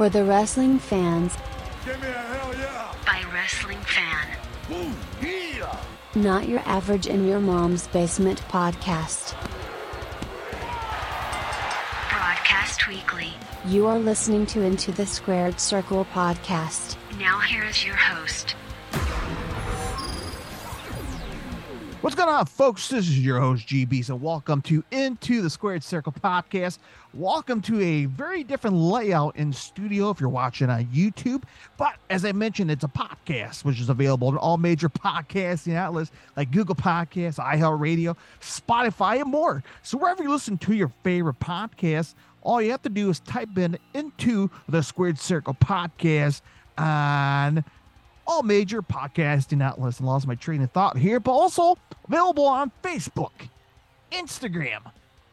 For the wrestling fans Give me a hell yeah! by wrestling fan. Ooh, yeah! Not your average in your mom's basement podcast. Broadcast weekly. You are listening to Into the Squared Circle podcast. Now here is your host. What's going on, folks? This is your host, GB. So, welcome to Into the Squared Circle podcast. Welcome to a very different layout in studio if you're watching on YouTube. But as I mentioned, it's a podcast, which is available on all major podcasting outlets like Google Podcasts, iHeartRadio, Spotify, and more. So, wherever you listen to your favorite podcast, all you have to do is type in Into the Squared Circle podcast on all major podcasting outlets and lost my train of thought here, but also available on Facebook, Instagram,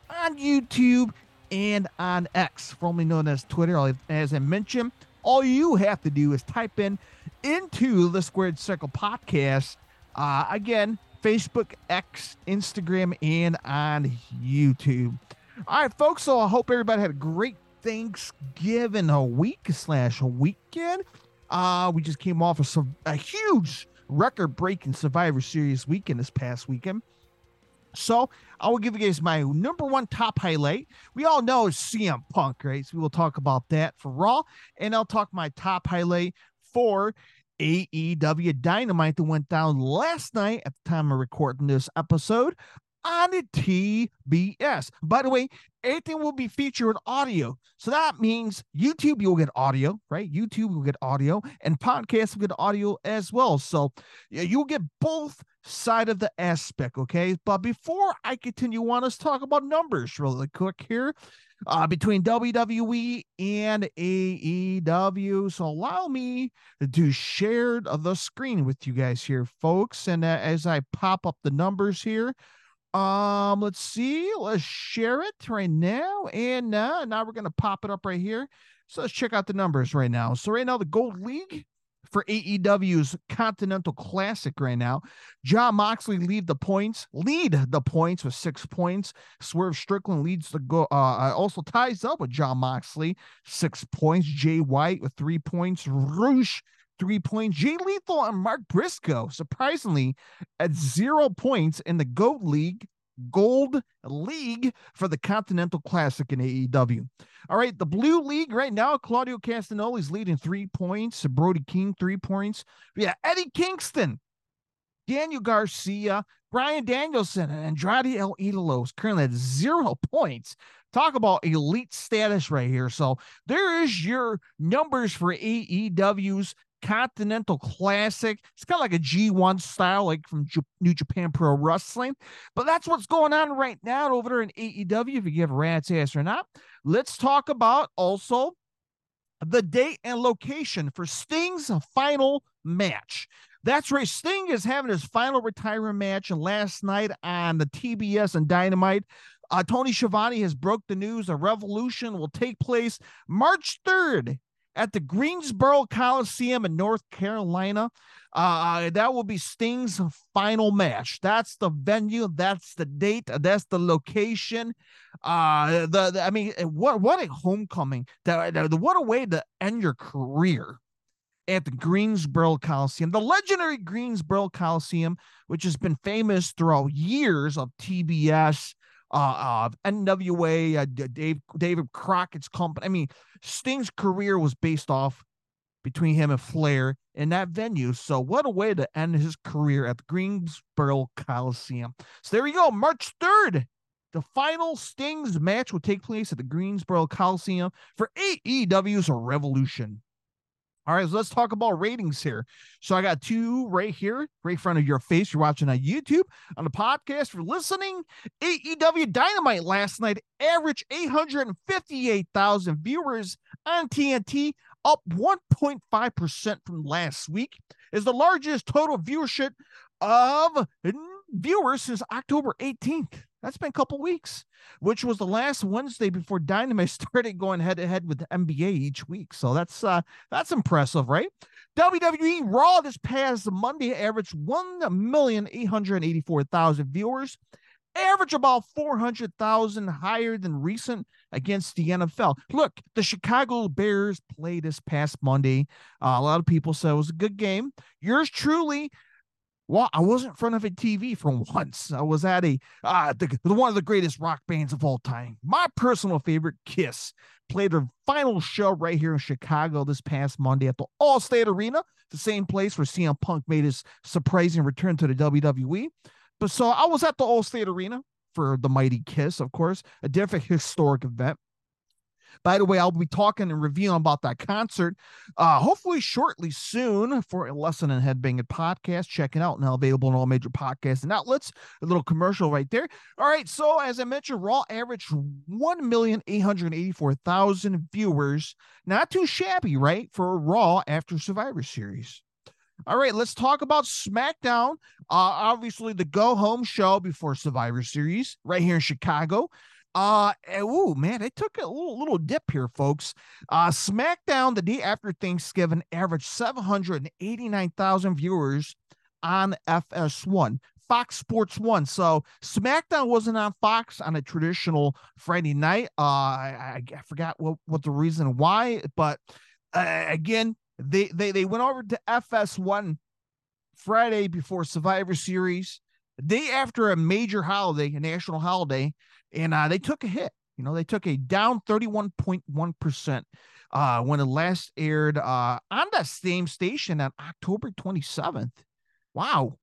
on YouTube, and on X, formerly known as Twitter. As I mentioned, all you have to do is type in into the Squared Circle podcast. Uh, again, Facebook, X, Instagram, and on YouTube. All right, folks. So I hope everybody had a great Thanksgiving a week slash weekend. Uh, we just came off a, a huge record breaking Survivor Series weekend this past weekend. So I will give you guys my number one top highlight. We all know it's CM Punk, right? So we will talk about that for Raw, and I'll talk my top highlight for AEW Dynamite that went down last night at the time of recording this episode on the TBS. By the way, everything will be featured audio. So that means YouTube, you'll get audio, right? YouTube will get audio, and podcasts will get audio as well. So you'll get both side of the aspect, okay? But before I continue on, let's talk about numbers really quick here. Uh, between WWE and AEW. So allow me to share the screen with you guys here, folks. And uh, as I pop up the numbers here, um, let's see. Let's share it right now. And uh, now we're gonna pop it up right here. So let's check out the numbers right now. So right now, the Gold League for AEW's Continental Classic right now. Jon Moxley lead the points, lead the points with six points. Swerve Strickland leads the go. Uh, also ties up with Jon Moxley, six points. Jay White with three points. Rush three points. Jay Lethal and Mark Briscoe, surprisingly, at zero points in the GOAT League, Gold League for the Continental Classic in AEW. All right, the Blue League right now, Claudio Castagnoli's leading three points. Brody King, three points. Yeah, Eddie Kingston, Daniel Garcia, Bryan Danielson, and Andrade El Idolo is currently at zero points. Talk about elite status right here. So there is your numbers for AEW's Continental Classic. It's kind of like a G1 style, like from J- New Japan Pro Wrestling. But that's what's going on right now over there in AEW, if you give a rat's ass or not. Let's talk about also the date and location for Sting's final match. That's right. Sting is having his final retirement match and last night on the TBS and Dynamite. Uh, Tony Schiavone has broke the news. A revolution will take place March 3rd at the Greensboro Coliseum in North Carolina. Uh, that will be Sting's final match. That's the venue. That's the date. That's the location. Uh, the, the I mean, what what a homecoming! That what a way to end your career at the Greensboro Coliseum, the legendary Greensboro Coliseum, which has been famous throughout years of TBS uh, uh NWA, uh, Dave David Crockett's company. I mean, Sting's career was based off between him and Flair in that venue. So what a way to end his career at the Greensboro Coliseum. So there you go, March 3rd. The final Stings match will take place at the Greensboro Coliseum for AEW's Revolution. All right, so let's talk about ratings here. So I got two right here, right in front of your face. You're watching on YouTube, on the podcast for listening. AEW Dynamite last night averaged 858,000 viewers on TNT, up 1.5% from last week. Is the largest total viewership of viewers since October 18th. That's been a couple weeks, which was the last Wednesday before Dynamite started going head to head with the NBA each week. So that's uh that's impressive, right? WWE Raw this past Monday averaged 1,884,000 viewers, average about 400,000 higher than recent against the NFL. Look, the Chicago Bears played this past Monday. Uh, a lot of people said it was a good game. Yours truly well, I wasn't in front of a TV for once. I was at a uh, the, one of the greatest rock bands of all time. My personal favorite, Kiss, played their final show right here in Chicago this past Monday at the Allstate Arena, the same place where CM Punk made his surprising return to the WWE. But so I was at the Allstate Arena for the Mighty Kiss, of course, a different historic event. By the way, I'll be talking and reviewing about that concert, uh, hopefully shortly soon for a Lesson in Headbanging podcast. Check it out now available on all major podcasts and outlets. A little commercial right there. All right, so as I mentioned, Raw averaged one million eight hundred eighty-four thousand viewers. Not too shabby, right, for a Raw after Survivor Series. All right, let's talk about SmackDown. Uh, obviously, the go home show before Survivor Series right here in Chicago. Uh, oh man, it took a little little dip here, folks. Uh, SmackDown the day after Thanksgiving averaged 789,000 viewers on FS1. Fox Sports One. So SmackDown wasn't on Fox on a traditional Friday night. Uh, I, I forgot what, what the reason why, but uh, again, they, they they went over to FS1 Friday before Survivor Series, day after a major holiday, a national holiday, and uh, they took a hit. You know, they took a down 31.1% uh, when it last aired uh, on that same station on October 27th. Wow.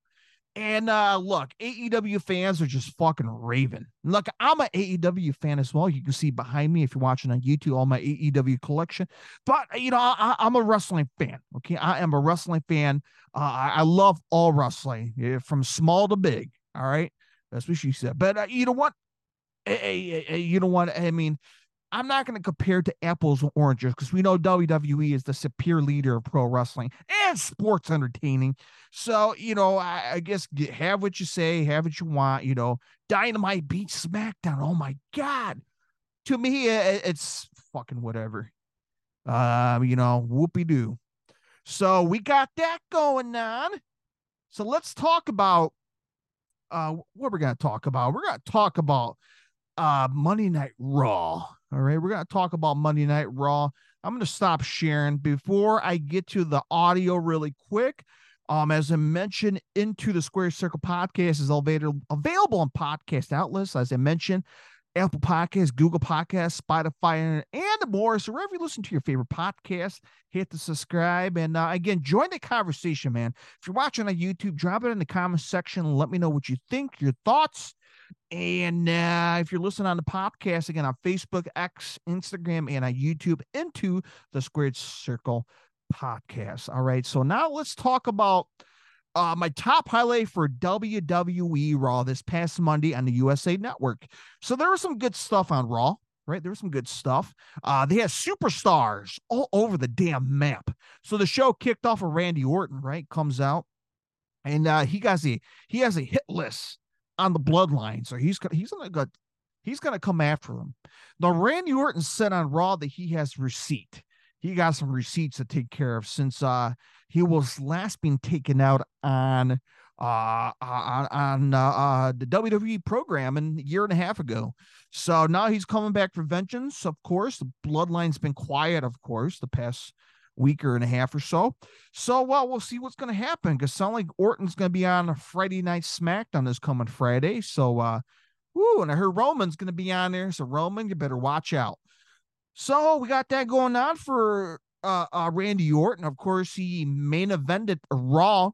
And uh, look, AEW fans are just fucking raving. Look, I'm an AEW fan as well. You can see behind me if you're watching on YouTube all my AEW collection. But you know, I, am a wrestling fan. Okay, I am a wrestling fan. Uh, I, I love all wrestling, from small to big. All right, that's what she said. But uh, you know what? Hey, hey, you know what? I mean, I'm not going to compare to apples and oranges because we know WWE is the superior leader of pro wrestling and sports entertaining. So, you know, I, I guess get, have what you say, have what you want. You know, Dynamite beat SmackDown. Oh my God. To me, it, it's fucking whatever. Um, you know, whoopie doo. So we got that going on. So let's talk about uh what we're gonna talk about. We're gonna talk about uh Monday Night Raw. All right, we're gonna talk about Monday Night Raw. I'm gonna stop sharing before I get to the audio really quick. Um, as I mentioned, into the Square Circle podcast is available available on podcast outlets. As I mentioned, Apple Podcasts, Google Podcasts, Spotify, and more. So wherever you listen to your favorite podcast, hit the subscribe. And uh, again, join the conversation, man. If you're watching on YouTube, drop it in the comment section. Let me know what you think, your thoughts. And uh, if you're listening on the podcast, again, on Facebook, X, Instagram, and on YouTube, into the Squared Circle podcast. All right. So now let's talk about uh, my top highlight for WWE Raw this past Monday on the USA Network. So there was some good stuff on Raw, right? There was some good stuff. Uh, they had superstars all over the damn map. So the show kicked off with Randy Orton, right? Comes out, and uh, he got a he has a hit list on the bloodline. So he's he's gonna go, he's gonna come after him. Now Randy Orton said on Raw that he has receipt. He got some receipts to take care of since uh he was last being taken out on uh on, on uh, uh, the WWE program a year and a half ago. So now he's coming back for vengeance. Of course, the bloodline's been quiet, of course, the past week or and a half or so. So, well, we'll see what's going to happen because sound like Orton's going to be on a Friday Night SmackDown this coming Friday. So, uh, woo, and I heard Roman's going to be on there. So, Roman, you better watch out. So, we got that going on for uh, uh Randy Orton. Of course, he main evented Raw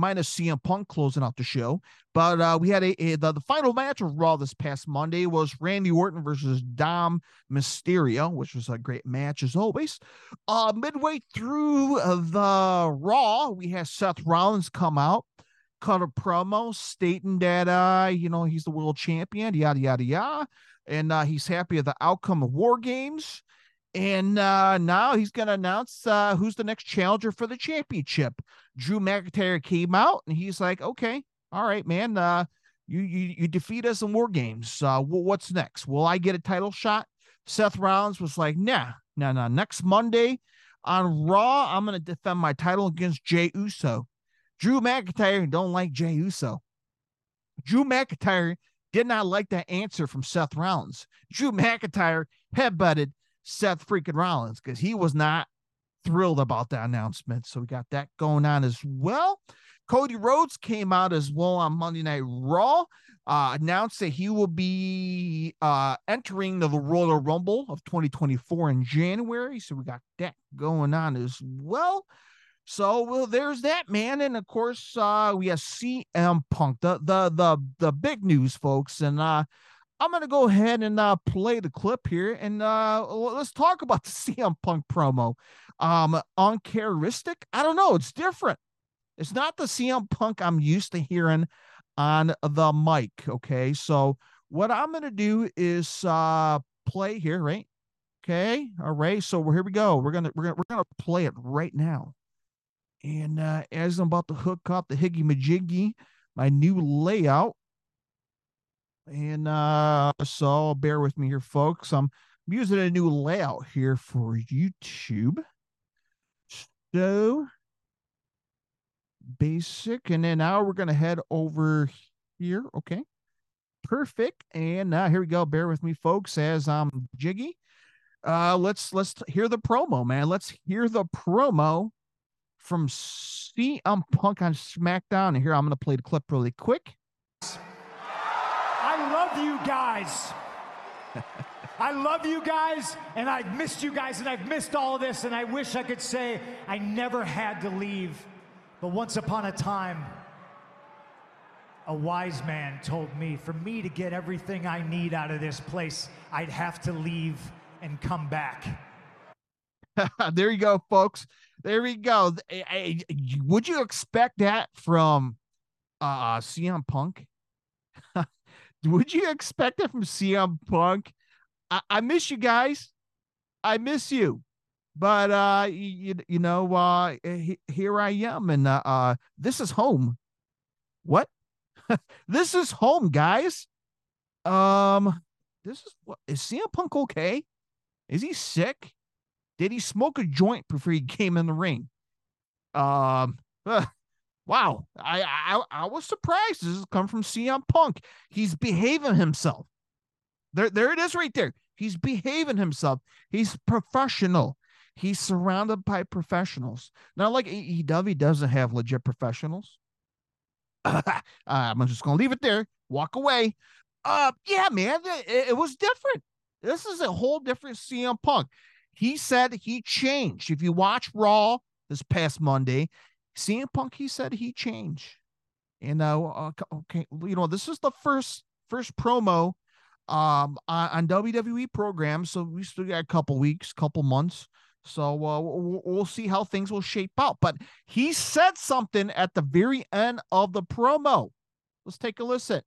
minus CM Punk closing out the show. But uh, we had a, a the, the, final match of Raw this past Monday was Randy Orton versus Dom Mysterio, which was a great match as always. Uh, midway through the Raw, we had Seth Rollins come out, cut a promo stating that uh, you know he's the world champion, yada yada yada, and uh, he's happy with the outcome of War Games. And uh, now he's going to announce uh, who's the next challenger for the championship. Drew McIntyre came out and he's like, okay, all right, man. Uh, you, you, you defeat us in war games. Uh, what's next? Will I get a title shot? Seth Rollins was like, nah, nah, nah. Next Monday on Raw, I'm going to defend my title against Jey Uso. Drew McIntyre don't like Jey Uso. Drew McIntyre did not like that answer from Seth Rollins. Drew McIntyre headbutted Seth freaking Rollins because he was not thrilled about that announcement. So we got that going on as well. Cody Rhodes came out as well on Monday Night Raw, uh, announced that he will be uh, entering the Royal Rumble of 2024 in January. So we got that going on as well. So well, there's that man, and of course uh, we have CM Punk, the the the the big news, folks, and uh, I'm gonna go ahead and uh, play the clip here, and uh, let's talk about the CM Punk promo. Um, uncharacteristic, I don't know, it's different. It's not the CM Punk I'm used to hearing on the mic. Okay, so what I'm gonna do is uh, play here, right? Okay, all right. So here we go. We're gonna we're gonna we're gonna play it right now. And uh, as I'm about to hook up the Higgy Majiggy, my new layout. And uh, so bear with me here, folks. I'm using a new layout here for YouTube. So basic. And then now we're going to head over here. Okay. Perfect. And uh, here we go. Bear with me, folks, as I'm jiggy. Uh, let's let's hear the promo, man. Let's hear the promo from CM Punk on SmackDown. And here I'm going to play the clip really quick. I love you guys. I love you guys, and I've missed you guys, and I've missed all of this, and I wish I could say I never had to leave. But once upon a time, a wise man told me for me to get everything I need out of this place, I'd have to leave and come back. there you go, folks. There we go. Would you expect that from uh CM Punk? Would you expect it from CM Punk? I, I miss you guys. I miss you. But uh you, you know uh here I am and uh, uh this is home. What? this is home, guys. Um this is what is CM Punk okay? Is he sick? Did he smoke a joint before he came in the ring? Um, uh, wow, I, I I was surprised. This has come from CM Punk. He's behaving himself. There, there it is, right there. He's behaving himself. He's professional. He's surrounded by professionals. Not like AEW doesn't have legit professionals. I'm just gonna leave it there. Walk away. Uh, yeah, man, it, it was different. This is a whole different CM Punk. He said he changed. If you watch Raw this past Monday, CM Punk, he said he changed. And uh, okay, you know, this is the first first promo um on, on WWE program, so we still got a couple weeks, couple months. So uh, we'll, we'll see how things will shape out. But he said something at the very end of the promo. Let's take a listen.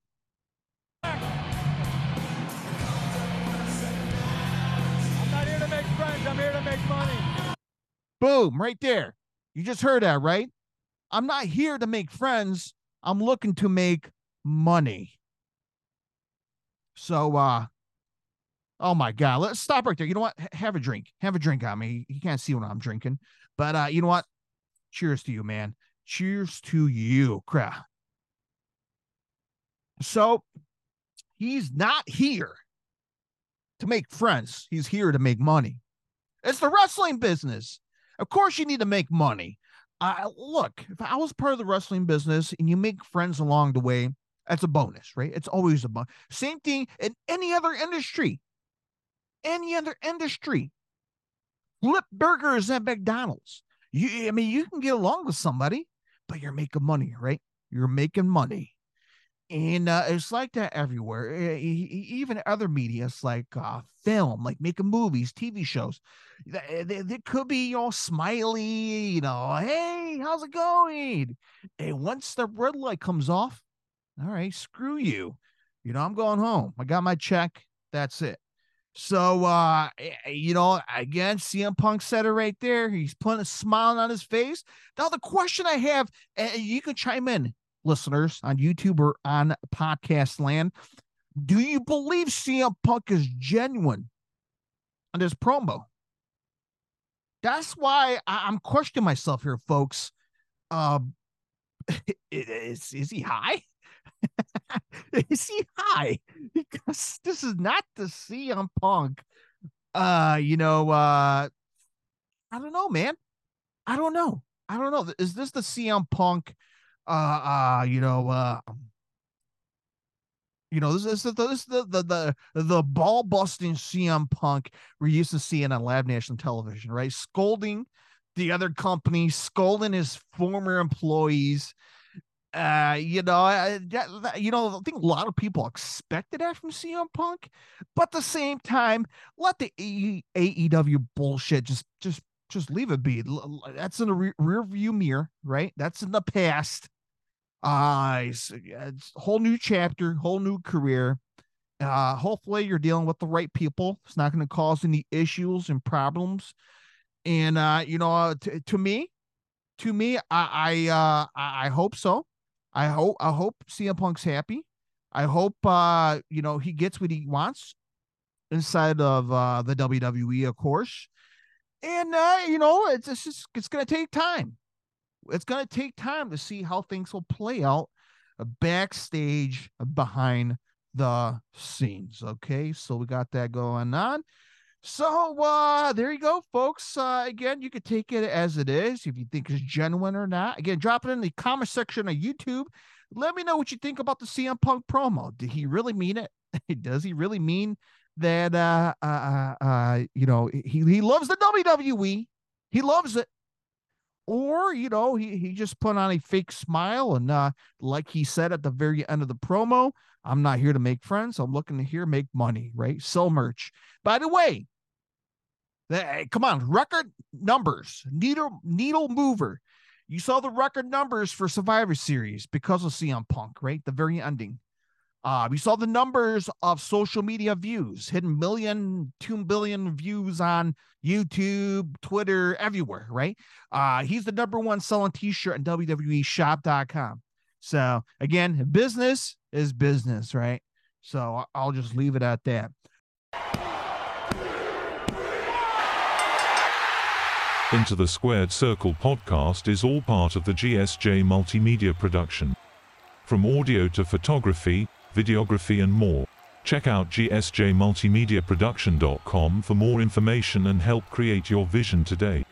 I'm here to make money. Boom, right there. You just heard that, right? I'm not here to make friends. I'm looking to make money. So, uh, oh my God, let's stop right there. You know what? Have a drink. Have a drink on me. You can't see what I'm drinking, but, uh, you know what? Cheers to you, man. Cheers to you, crap. So, he's not here to make friends. He's here to make money. It's the wrestling business. Of course, you need to make money. Look, if I was part of the wrestling business and you make friends along the way, that's a bonus, right? It's always a bonus. Same thing in any other industry. Any other industry. Flip burgers at McDonald's. You, I mean, you can get along with somebody, but you're making money, right? You're making money and uh, it's like that everywhere even other media it's like uh, film like making movies tv shows they, they, could be know smiley you know hey how's it going? And once the red light comes off all right screw you. You know i'm going home. I got my check. That's it. So uh eh, eh, you know again CM Punk said it right there. He's putting a smile on his face. Now the question i have and you can chime in listeners on YouTube or on podcast land. Do you believe CM Punk is genuine on this promo? That's why I'm questioning myself here, folks. Um, is, is he high? see high because this is not the CM Punk. Uh, you know, uh, I don't know, man. I don't know. I don't know. Is this the CM Punk? Uh, uh, you know, uh, you know, this is the this is the the the, the ball busting CM Punk we're used to seeing on live national television, right? Scolding the other company, scolding his former employees. Uh, you know, I, that, you know, I think a lot of people expected that from CM Punk, but at the same time, let the AEW bullshit just just just leave it be. That's in the re- rear view mirror, right? That's in the past. Uh, whole new chapter, whole new career. Uh, hopefully you're dealing with the right people. It's not going to cause any issues and problems. And uh, you know, t- to me, to me, I I uh I hope so. I hope I hope CM Punk's happy. I hope uh you know he gets what he wants inside of uh the WWE, of course. And uh, you know, it's, it's just it's gonna take time it's going to take time to see how things will play out backstage behind the scenes. Okay, so we got that going on. So uh there you go, folks. Uh again, you could take it as it is if you think it's genuine or not. Again, drop it in the comment section of YouTube. Let me know what you think about the CM Punk promo. Did he really mean it? Does he really mean that uh uh uh, uh you know he he loves the WWE? He loves it or you know he, he just put on a fake smile and uh like he said at the very end of the promo i'm not here to make friends i'm looking to here make money right? Sell merch. By the way the, come on record numbers needle needle mover. You saw the record numbers for survivor series because of CM Punk right? The very ending uh, we saw the numbers of social media views, hitting million, two billion views on YouTube, Twitter, everywhere, right? Uh, he's the number one selling t-shirt on WWE shop.com. So again, business is business, right? So I'll just leave it at that. Into the Squared Circle podcast is all part of the GSJ multimedia production. From audio to photography, videography and more. Check out gsjmultimediaproduction.com for more information and help create your vision today.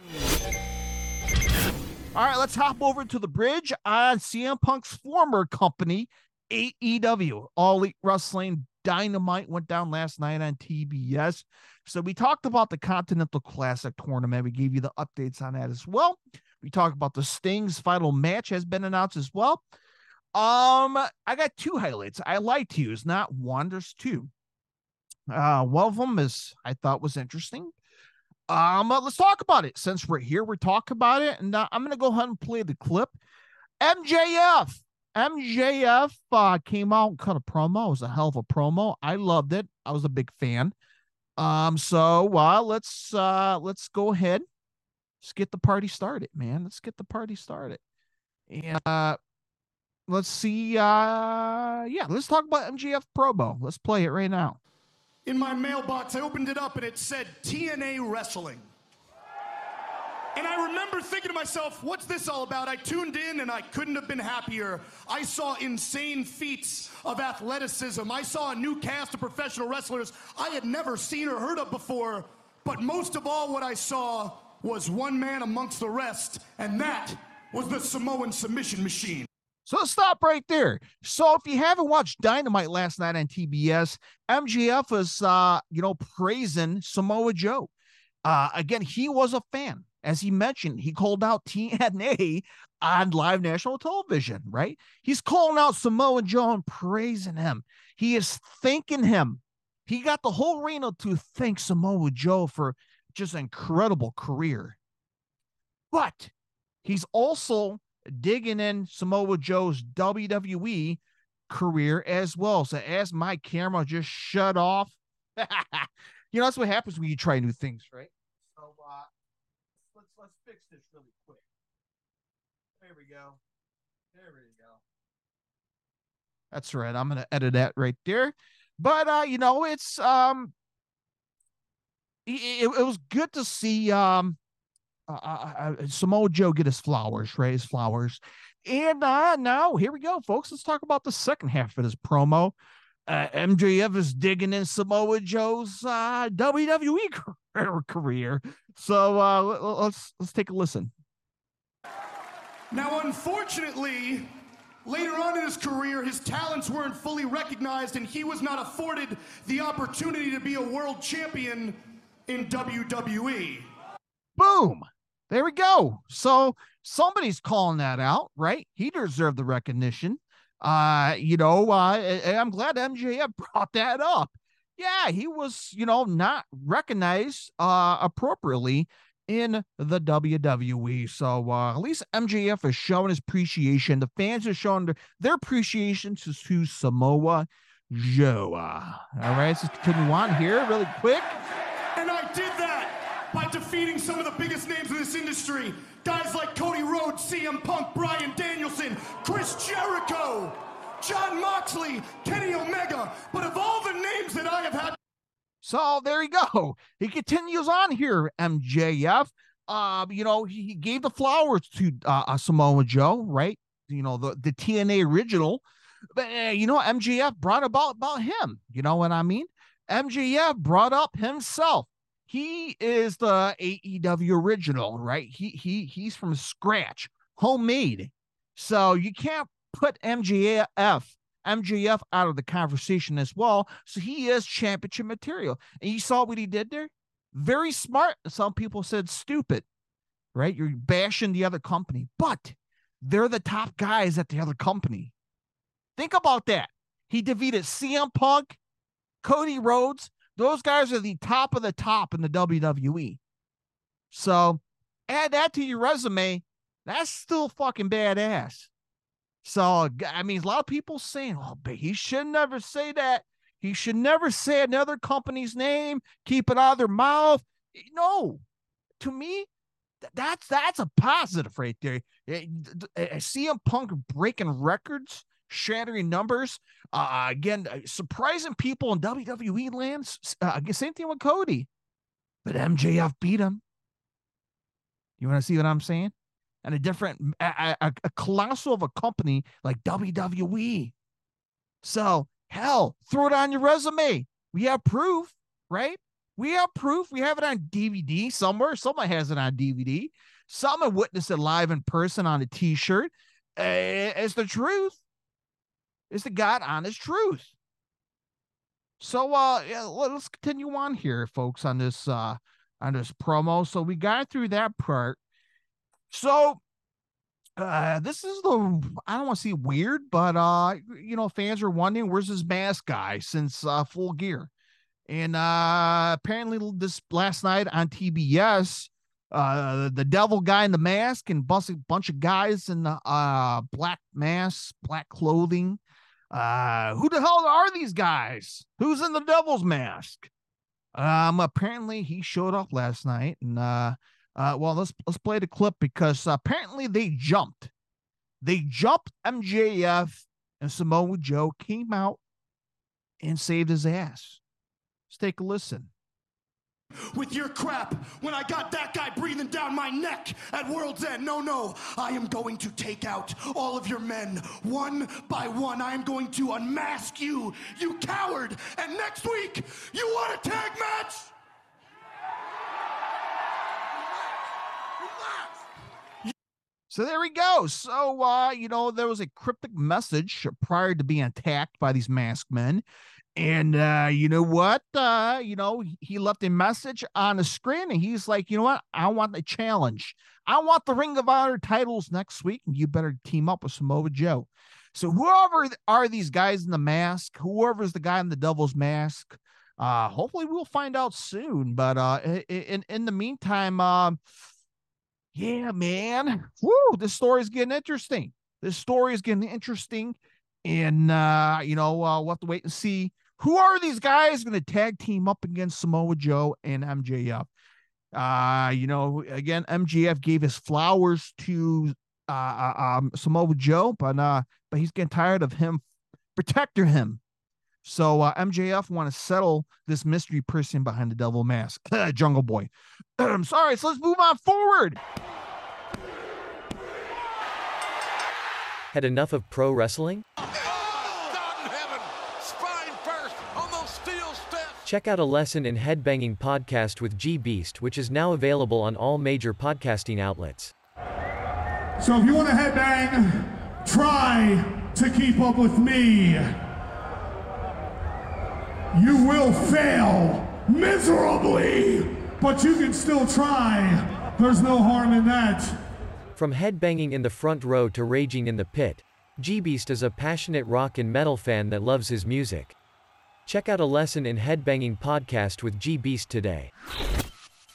All right, let's hop over to the bridge on CM Punk's former company, AEW. All Elite Wrestling Dynamite went down last night on TBS. So we talked about the Continental Classic tournament. We gave you the updates on that as well. We talked about the Sting's final match has been announced as well. Um, I got two highlights. I like to use not one, there's two. Uh, one of them is I thought was interesting. Um, uh, let's talk about it since we're here. We're talking about it, and uh, I'm gonna go ahead and play the clip. MJF, MJF uh, came out and cut a promo. It was a hell of a promo. I loved it. I was a big fan. Um, so uh, let's uh, let's go ahead. Let's get the party started, man. Let's get the party started. And uh, let's see. Uh, yeah, let's talk about MJF Promo. Let's play it right now. In my mailbox, I opened it up and it said TNA Wrestling. And I remember thinking to myself, what's this all about? I tuned in and I couldn't have been happier. I saw insane feats of athleticism. I saw a new cast of professional wrestlers I had never seen or heard of before. But most of all, what I saw was one man amongst the rest, and that was the Samoan submission machine. So let's stop right there. So if you haven't watched Dynamite last night on TBS, MJF is uh, you know, praising Samoa Joe. Uh, again, he was a fan. As he mentioned, he called out TNA on live national television, right? He's calling out Samoa Joe and praising him. He is thanking him. He got the whole arena to thank Samoa Joe for just an incredible career. But he's also digging in Samoa Joe's WWE career as well. So as my camera just shut off, you know that's what happens when you try new things, right? So uh, let's let's fix this really quick. There we go. There we go. That's right. I'm gonna edit that right there. But uh, you know, it's um, it, it was good to see um uh, uh, uh, Samoa Joe get his flowers, right? His flowers. And uh, now here we go, folks. Let's talk about the second half of this promo. Uh, MJF is digging in Samoa Joe's uh, WWE career. So uh, let's let's take a listen. Now, unfortunately, later on in his career, his talents weren't fully recognized, and he was not afforded the opportunity to be a world champion in WWE. Boom. There we go. So somebody's calling that out, right? He deserved the recognition. Uh, you know, uh, I'm glad MJF brought that up. Yeah, he was, you know, not recognized uh appropriately in the WWE. So uh, at least MJF is showing his appreciation. The fans are showing their, their appreciation to, to Samoa Joe. All right, let's continue on here really quick. And I did that by defeating some of the biggest names in this industry. Guys like Cody Rhodes, CM Punk, Bryan Danielson, Chris Jericho, Jon Moxley, Kenny Omega. But of all the names that I have had. So there you go. He continues on here, MJF. Uh, you know, he gave the flowers to uh, uh, Samoa Joe, right? You know, the, the TNA original. But, uh, you know, MJF brought about about him. You know what I mean? MJF brought up himself he is the AEW original, right? He he he's from scratch, homemade. So you can't put MJF MJF out of the conversation as well. So he is championship material. And you saw what he did there? Very smart. Some people said stupid, right? You're bashing the other company, but they're the top guys at the other company. Think about that. He defeated CM Punk, Cody Rhodes, those guys are the top of the top in the WWE. So add that to your resume. That's still fucking badass. So I mean, a lot of people saying, "Oh, but he should never say that. He should never say another company's name. Keep it out of their mouth." Eh, no, to me, that's that's a positive right there. Eh, CM eh, Punk breaking records shattering numbers. Uh, again, uh, surprising people in WWE lands. Uh, same thing with Cody, but MJF beat him. You want to see what I'm saying? And a different, a, a, a colossal of a company like WWE. So hell, throw it on your resume. We have proof, right? We have proof. We have it on DVD somewhere. Someone has it on DVD. Someone witnessed it live in person on a T-shirt. It's the truth is the God honest truth. So uh yeah, let's continue on here, folks, on this uh on this promo. So we got through that part. So uh this is the I don't want to see weird, but uh you know, fans are wondering where's this mask guy since uh full gear. And uh apparently this last night on TBS, uh the devil guy in the mask and bunch, bunch of guys in the uh black masks, black clothing uh, who the hell are these guys? Who's in the devil's mask? Um, apparently he showed up last night, and uh, uh, well, let's let's play the clip because apparently they jumped. They jumped MJF, and Samoa Joe came out and saved his ass. Let's take a listen with your crap when I got that guy breathing down my neck at World's End. No, no, I am going to take out all of your men one by one. I am going to unmask you, you coward. And next week, you want a tag match? So there we go. So uh, you know, there was a cryptic message prior to being attacked by these masked men. And uh, you know what? Uh, you know, he left a message on the screen and he's like, you know what? I want the challenge. I want the Ring of Honor titles next week, and you better team up with Samoa Joe. So whoever are these guys in the mask, whoever's the guy in the devil's mask, uh, hopefully we'll find out soon. But uh in in the meantime, uh, yeah, man. Woo, this story is getting interesting. This story is getting interesting. And uh, you know, uh, we'll have to wait and see who are these guys going to tag team up against Samoa Joe and MJF? Uh, you know, again, MJF gave his flowers to uh, uh, um, Samoa Joe, but uh, but he's getting tired of him protecting him. So uh, MJF want to settle this mystery person behind the devil mask, Jungle Boy. I'm sorry, so let's move on forward. Had enough of pro wrestling? Check out a lesson in headbanging podcast with G Beast, which is now available on all major podcasting outlets. So if you want to headbang, try to keep up with me. You will fail miserably, but you can still try. There's no harm in that. From headbanging in the front row to raging in the pit, G Beast is a passionate rock and metal fan that loves his music. Check out a lesson in headbanging podcast with G Beast today.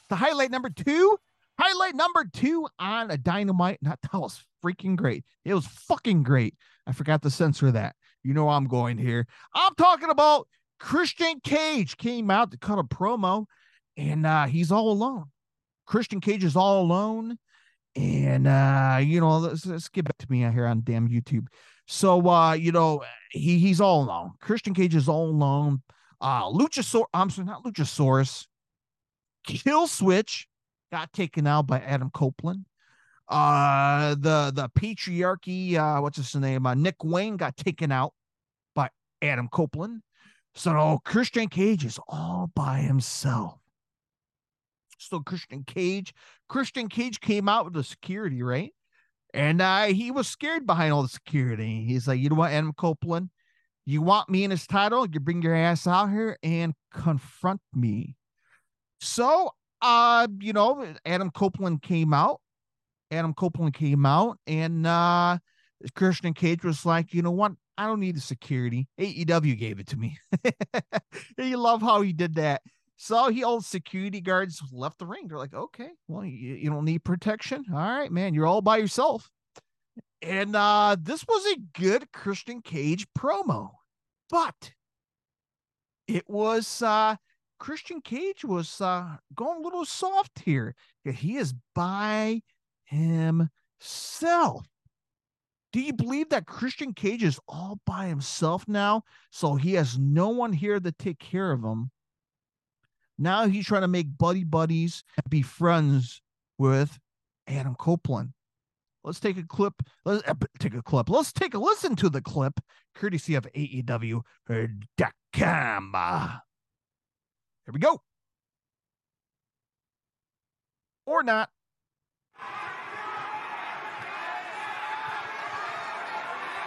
The highlight number two, highlight number two on a dynamite. Not that was freaking great. It was fucking great. I forgot to censor that. You know I'm going here. I'm talking about Christian Cage came out to cut a promo, and uh, he's all alone. Christian Cage is all alone, and uh, you know, let's, let's get back to me out here on damn YouTube. So uh, you know, he he's all alone. Christian Cage is all alone. Uh Luchasaurus, I'm sorry, not Luchasaurus. Killswitch got taken out by Adam Copeland. Uh the the patriarchy, uh, what's his name? Uh, Nick Wayne got taken out by Adam Copeland. So Christian Cage is all by himself. So Christian Cage, Christian Cage came out with the security, right? And uh, he was scared behind all the security. He's like, you know what, Adam Copeland, you want me in his title? You bring your ass out here and confront me. So, uh, you know, Adam Copeland came out. Adam Copeland came out, and uh, Christian Cage was like, you know what? I don't need the security. AEW gave it to me. you love how he did that. So he all security guards left the ring. They're like, okay, well, you, you don't need protection. All right, man, you're all by yourself. And uh this was a good Christian Cage promo, but it was uh Christian Cage was uh going a little soft here. He is by himself. Do you believe that Christian Cage is all by himself now? So he has no one here to take care of him. Now he's trying to make buddy buddies and be friends with Adam Copeland. Let's take a clip. Let's uh, take a clip. Let's take a listen to the clip, courtesy of AEW.com. Here we go. Or not.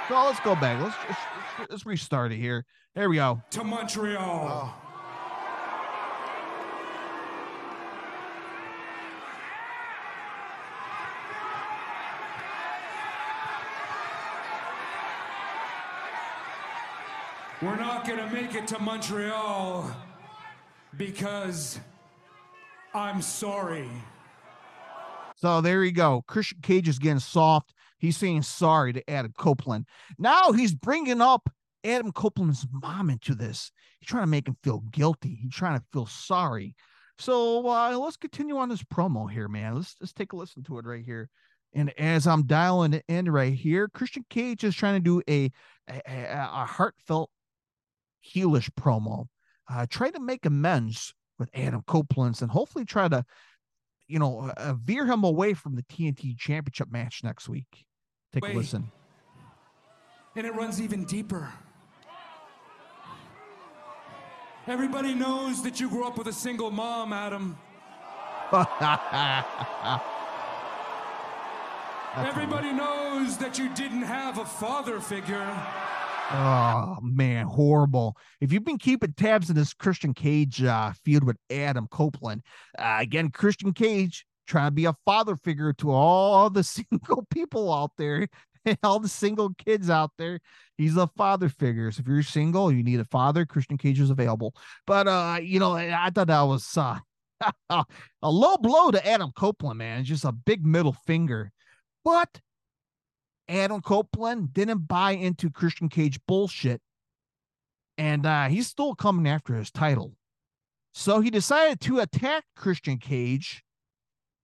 So let's go back. Let's, let's, let's restart it here. There we go. To Montreal. Oh. We're not going to make it to Montreal because I'm sorry. So there you go. Christian Cage is getting soft. He's saying sorry to Adam Copeland. Now he's bringing up Adam Copeland's mom into this. He's trying to make him feel guilty. He's trying to feel sorry. So uh, let's continue on this promo here, man. Let's just take a listen to it right here. And as I'm dialing it in right here, Christian Cage is trying to do a, a, a heartfelt heelish promo. Uh, try to make amends with Adam Copeland and hopefully try to, you know, uh, uh veer him away from the TNT Championship match next week. Take Wait. a listen. And it runs even deeper. Everybody knows that you grew up with a single mom, Adam. Everybody knows that you didn't have a father figure. Oh man, horrible. If you've been keeping tabs in this Christian Cage uh, feud with Adam Copeland, uh, again, Christian Cage trying to be a father figure to all the single people out there, and all the single kids out there. He's a father figure. So if you're single, you need a father. Christian Cage is available. But uh, you know, I thought that was uh, a low blow to Adam Copeland, man. Just a big middle finger. But Adam Copeland didn't buy into Christian Cage bullshit. And uh, he's still coming after his title. So he decided to attack Christian Cage.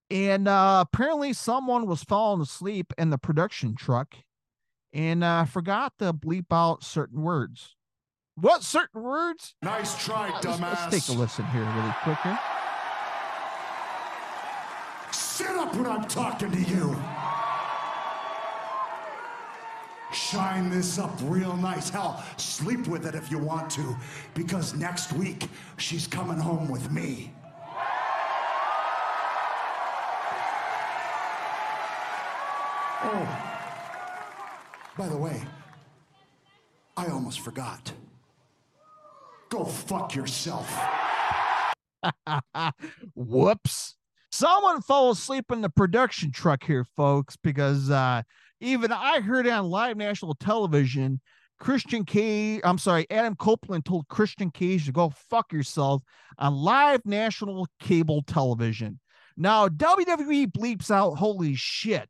And uh, apparently, someone was falling asleep in the production truck and uh, forgot to bleep out certain words. What certain words? Nice try, dumbass. Let's, let's take a listen here, really quick. Here. Shut up when I'm talking to you. Shine this up real nice. Hell, sleep with it if you want to, because next week she's coming home with me. Oh, by the way, I almost forgot. Go fuck yourself. Whoops. Someone fell asleep in the production truck here, folks, because uh, even I heard on live national television. Christian Cage, I'm sorry, Adam Copeland told Christian Cage to go fuck yourself on live national cable television. Now, WWE bleeps out holy shit,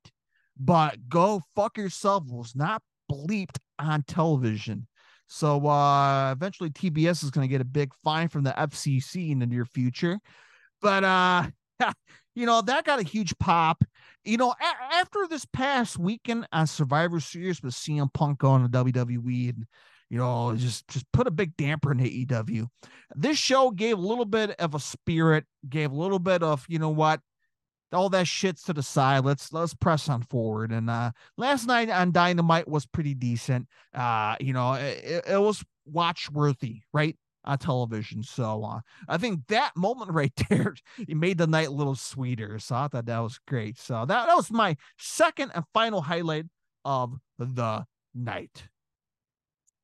but go fuck yourself was not bleeped on television. So uh eventually TBS is going to get a big fine from the FCC in the near future. But uh you know, that got a huge pop. You know, a- after this past weekend on Survivor Series with CM Punk going to WWE and you know, just just put a big damper in AEW. This show gave a little bit of a spirit, gave a little bit of, you know what, all that shit's to the side. Let's let's press on forward. And uh last night on Dynamite was pretty decent. Uh, you know, it, it was watch worthy, right? On television. So uh I think that moment right there it made the night a little sweeter. So I thought that was great. So that, that was my second and final highlight of the night.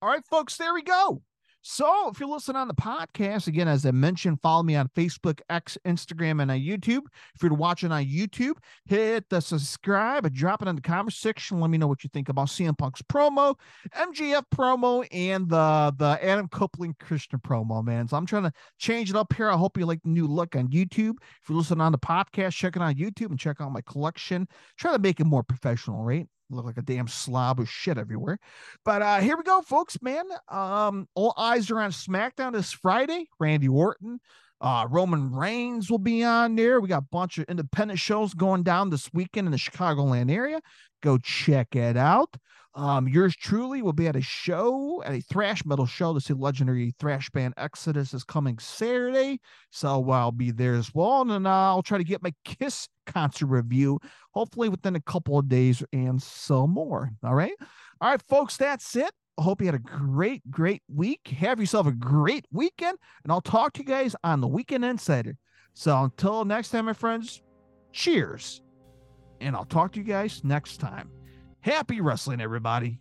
All right, folks, there we go. So, if you're listening on the podcast, again, as I mentioned, follow me on Facebook, X, Instagram, and on YouTube. If you're watching on YouTube, hit the subscribe and drop it in the comment section. Let me know what you think about CM Punk's promo, MJF promo, and the the Adam Copeland Christian promo, man. So I'm trying to change it up here. I hope you like the new look on YouTube. If you're listening on the podcast, check it on YouTube and check out my collection. Try to make it more professional, right? Look like a damn slob of shit everywhere. But uh here we go, folks, man. Um, all eyes are on SmackDown this Friday. Randy Orton, uh, Roman Reigns will be on there. We got a bunch of independent shows going down this weekend in the Chicagoland area. Go check it out. Um, yours truly will be at a show, at a thrash metal show. To see legendary thrash band Exodus is coming Saturday, so I'll be there as well. And then I'll try to get my Kiss concert review, hopefully within a couple of days, and so more. All right, all right, folks, that's it. I hope you had a great, great week. Have yourself a great weekend, and I'll talk to you guys on the Weekend Insider. So until next time, my friends, cheers. And I'll talk to you guys next time. Happy wrestling, everybody.